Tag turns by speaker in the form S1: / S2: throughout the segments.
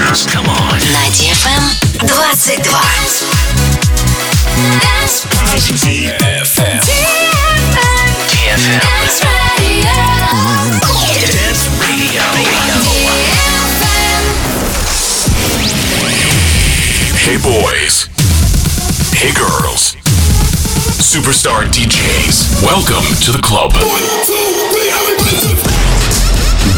S1: dance. Come on.
S2: На DFM 22.
S1: DFM. DFM. Dance Radio. Hey boys. Hey girls. Superstar DJs. Welcome to the club.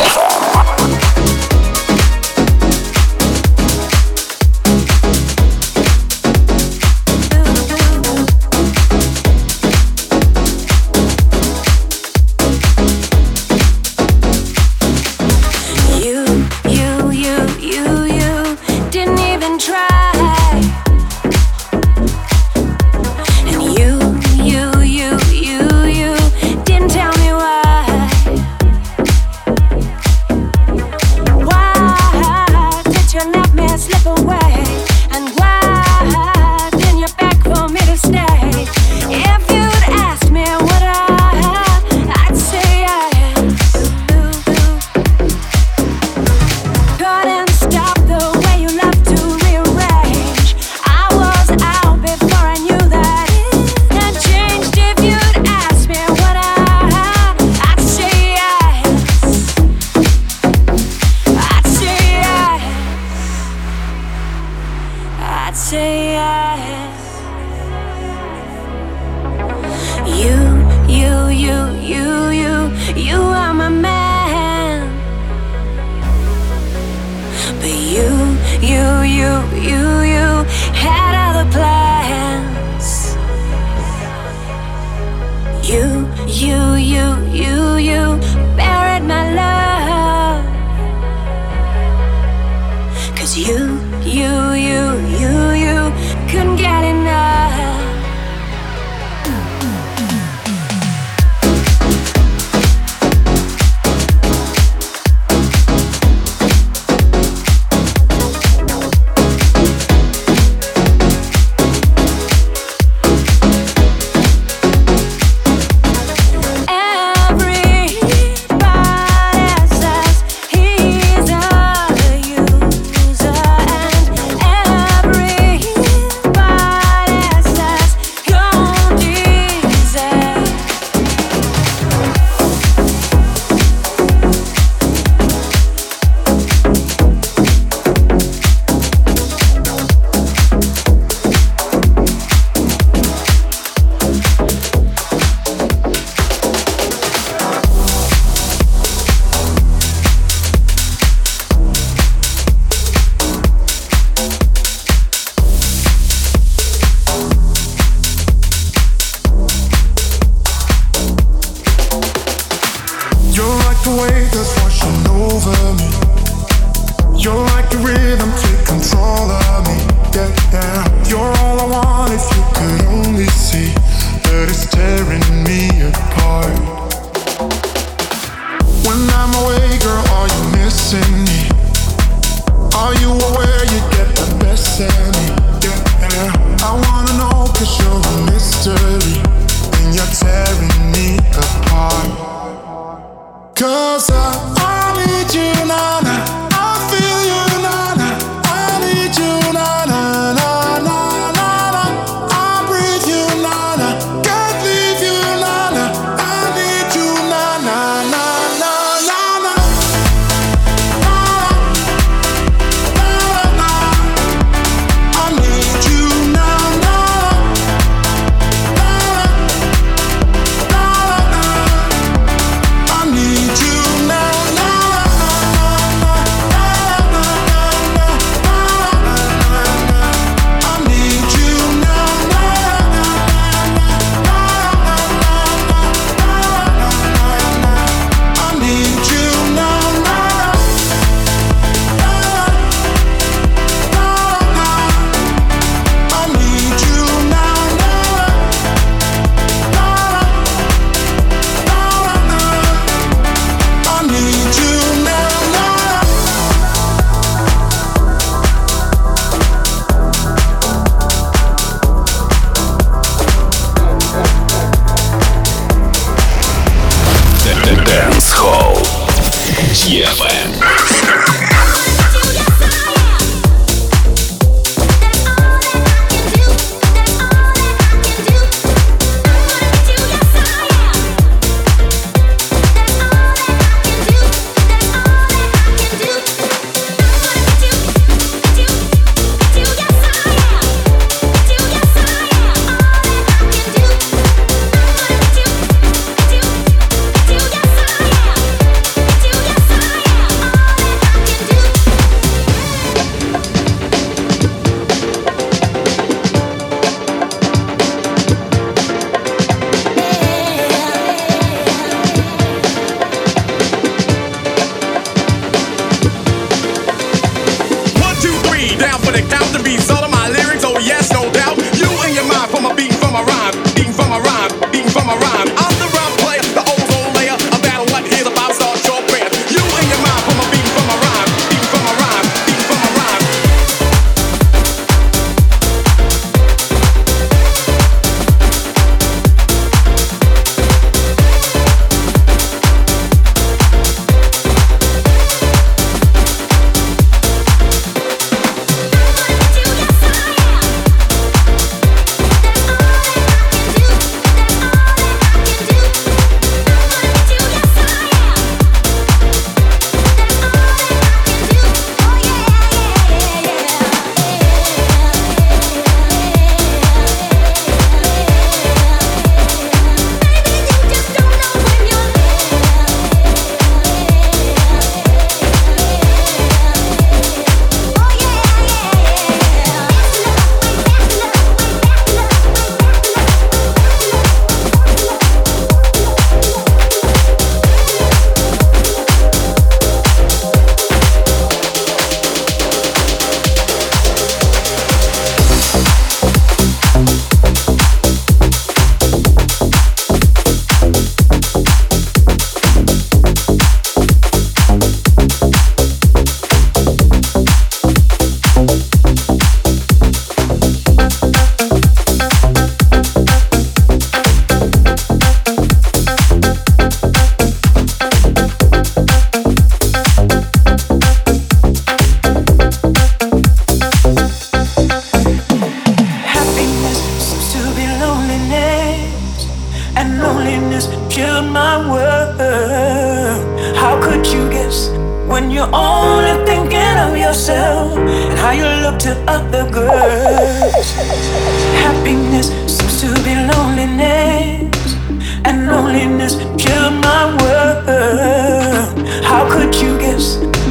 S3: Yes.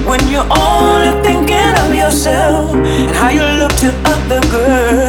S3: when you're only thinking of yourself and how you look to other girls.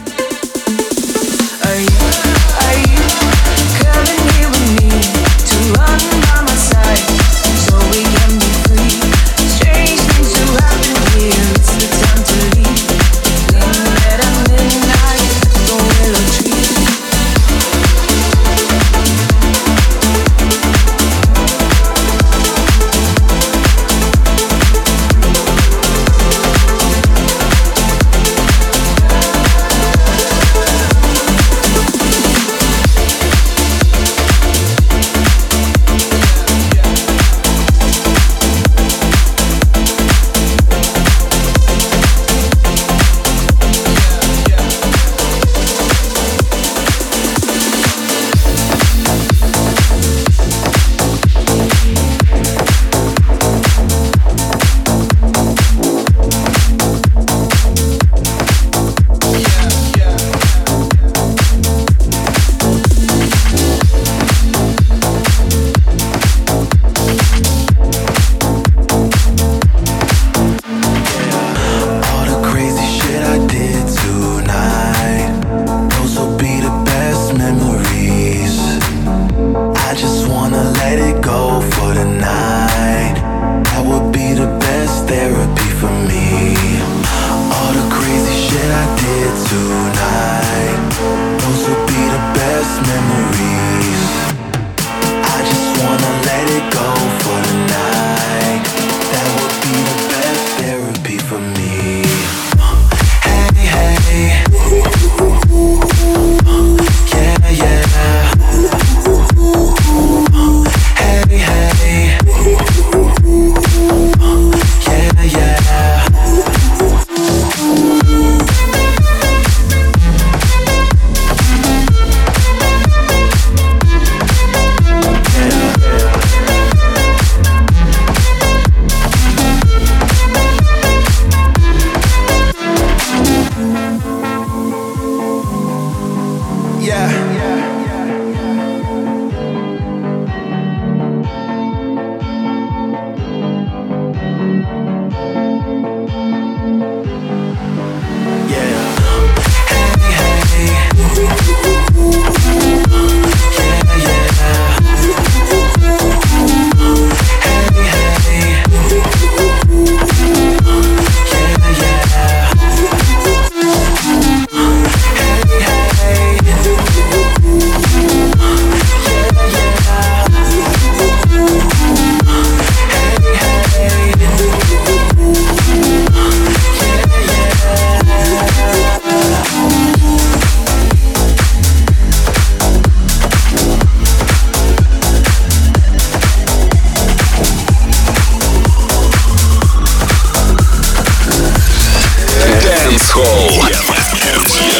S4: wanna let it go. Hall.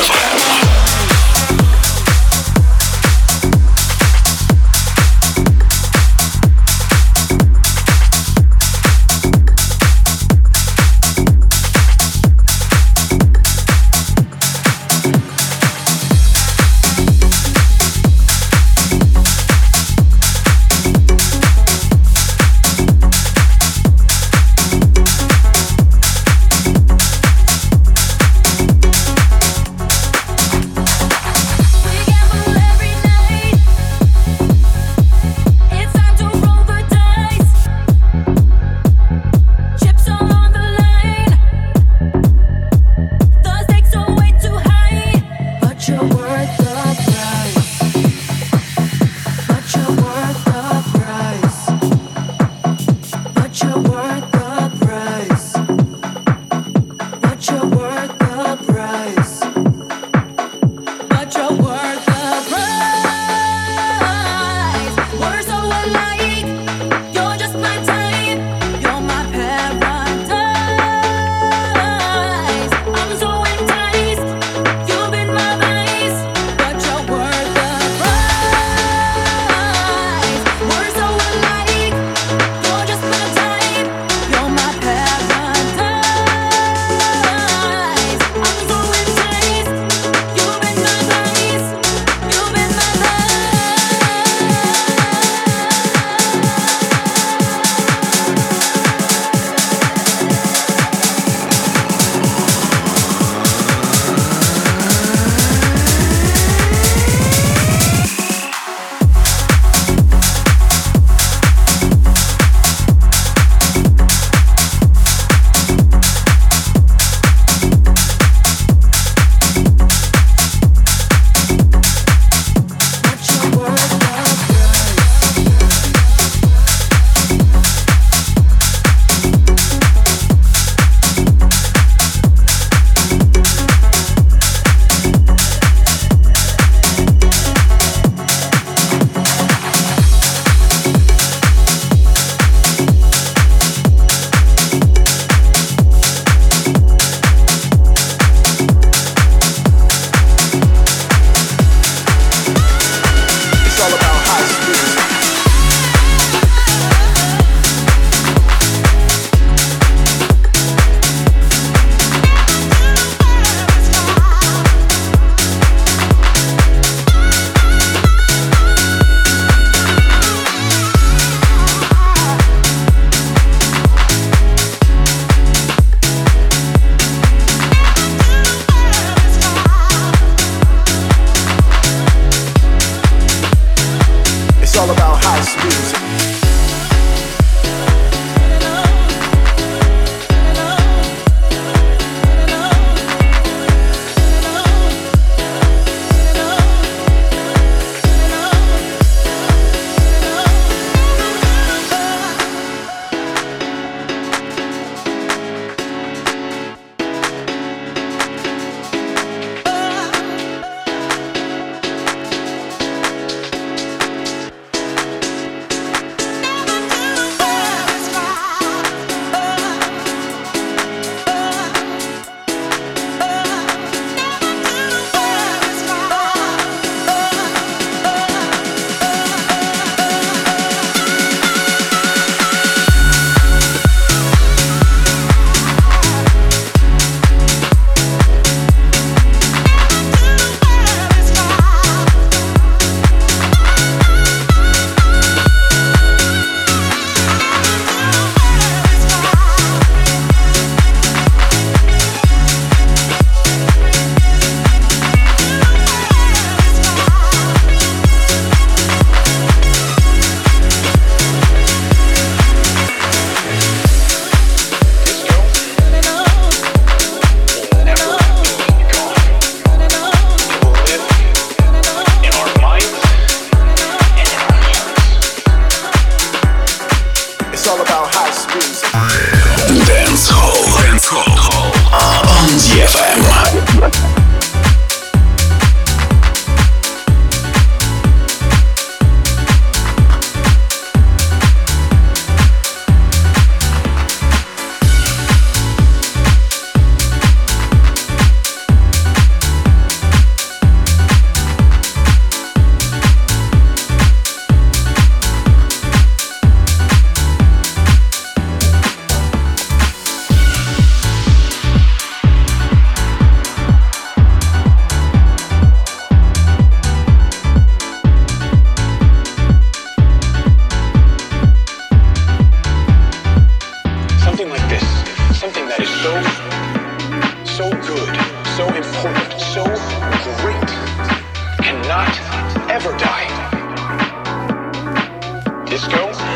S4: Disco.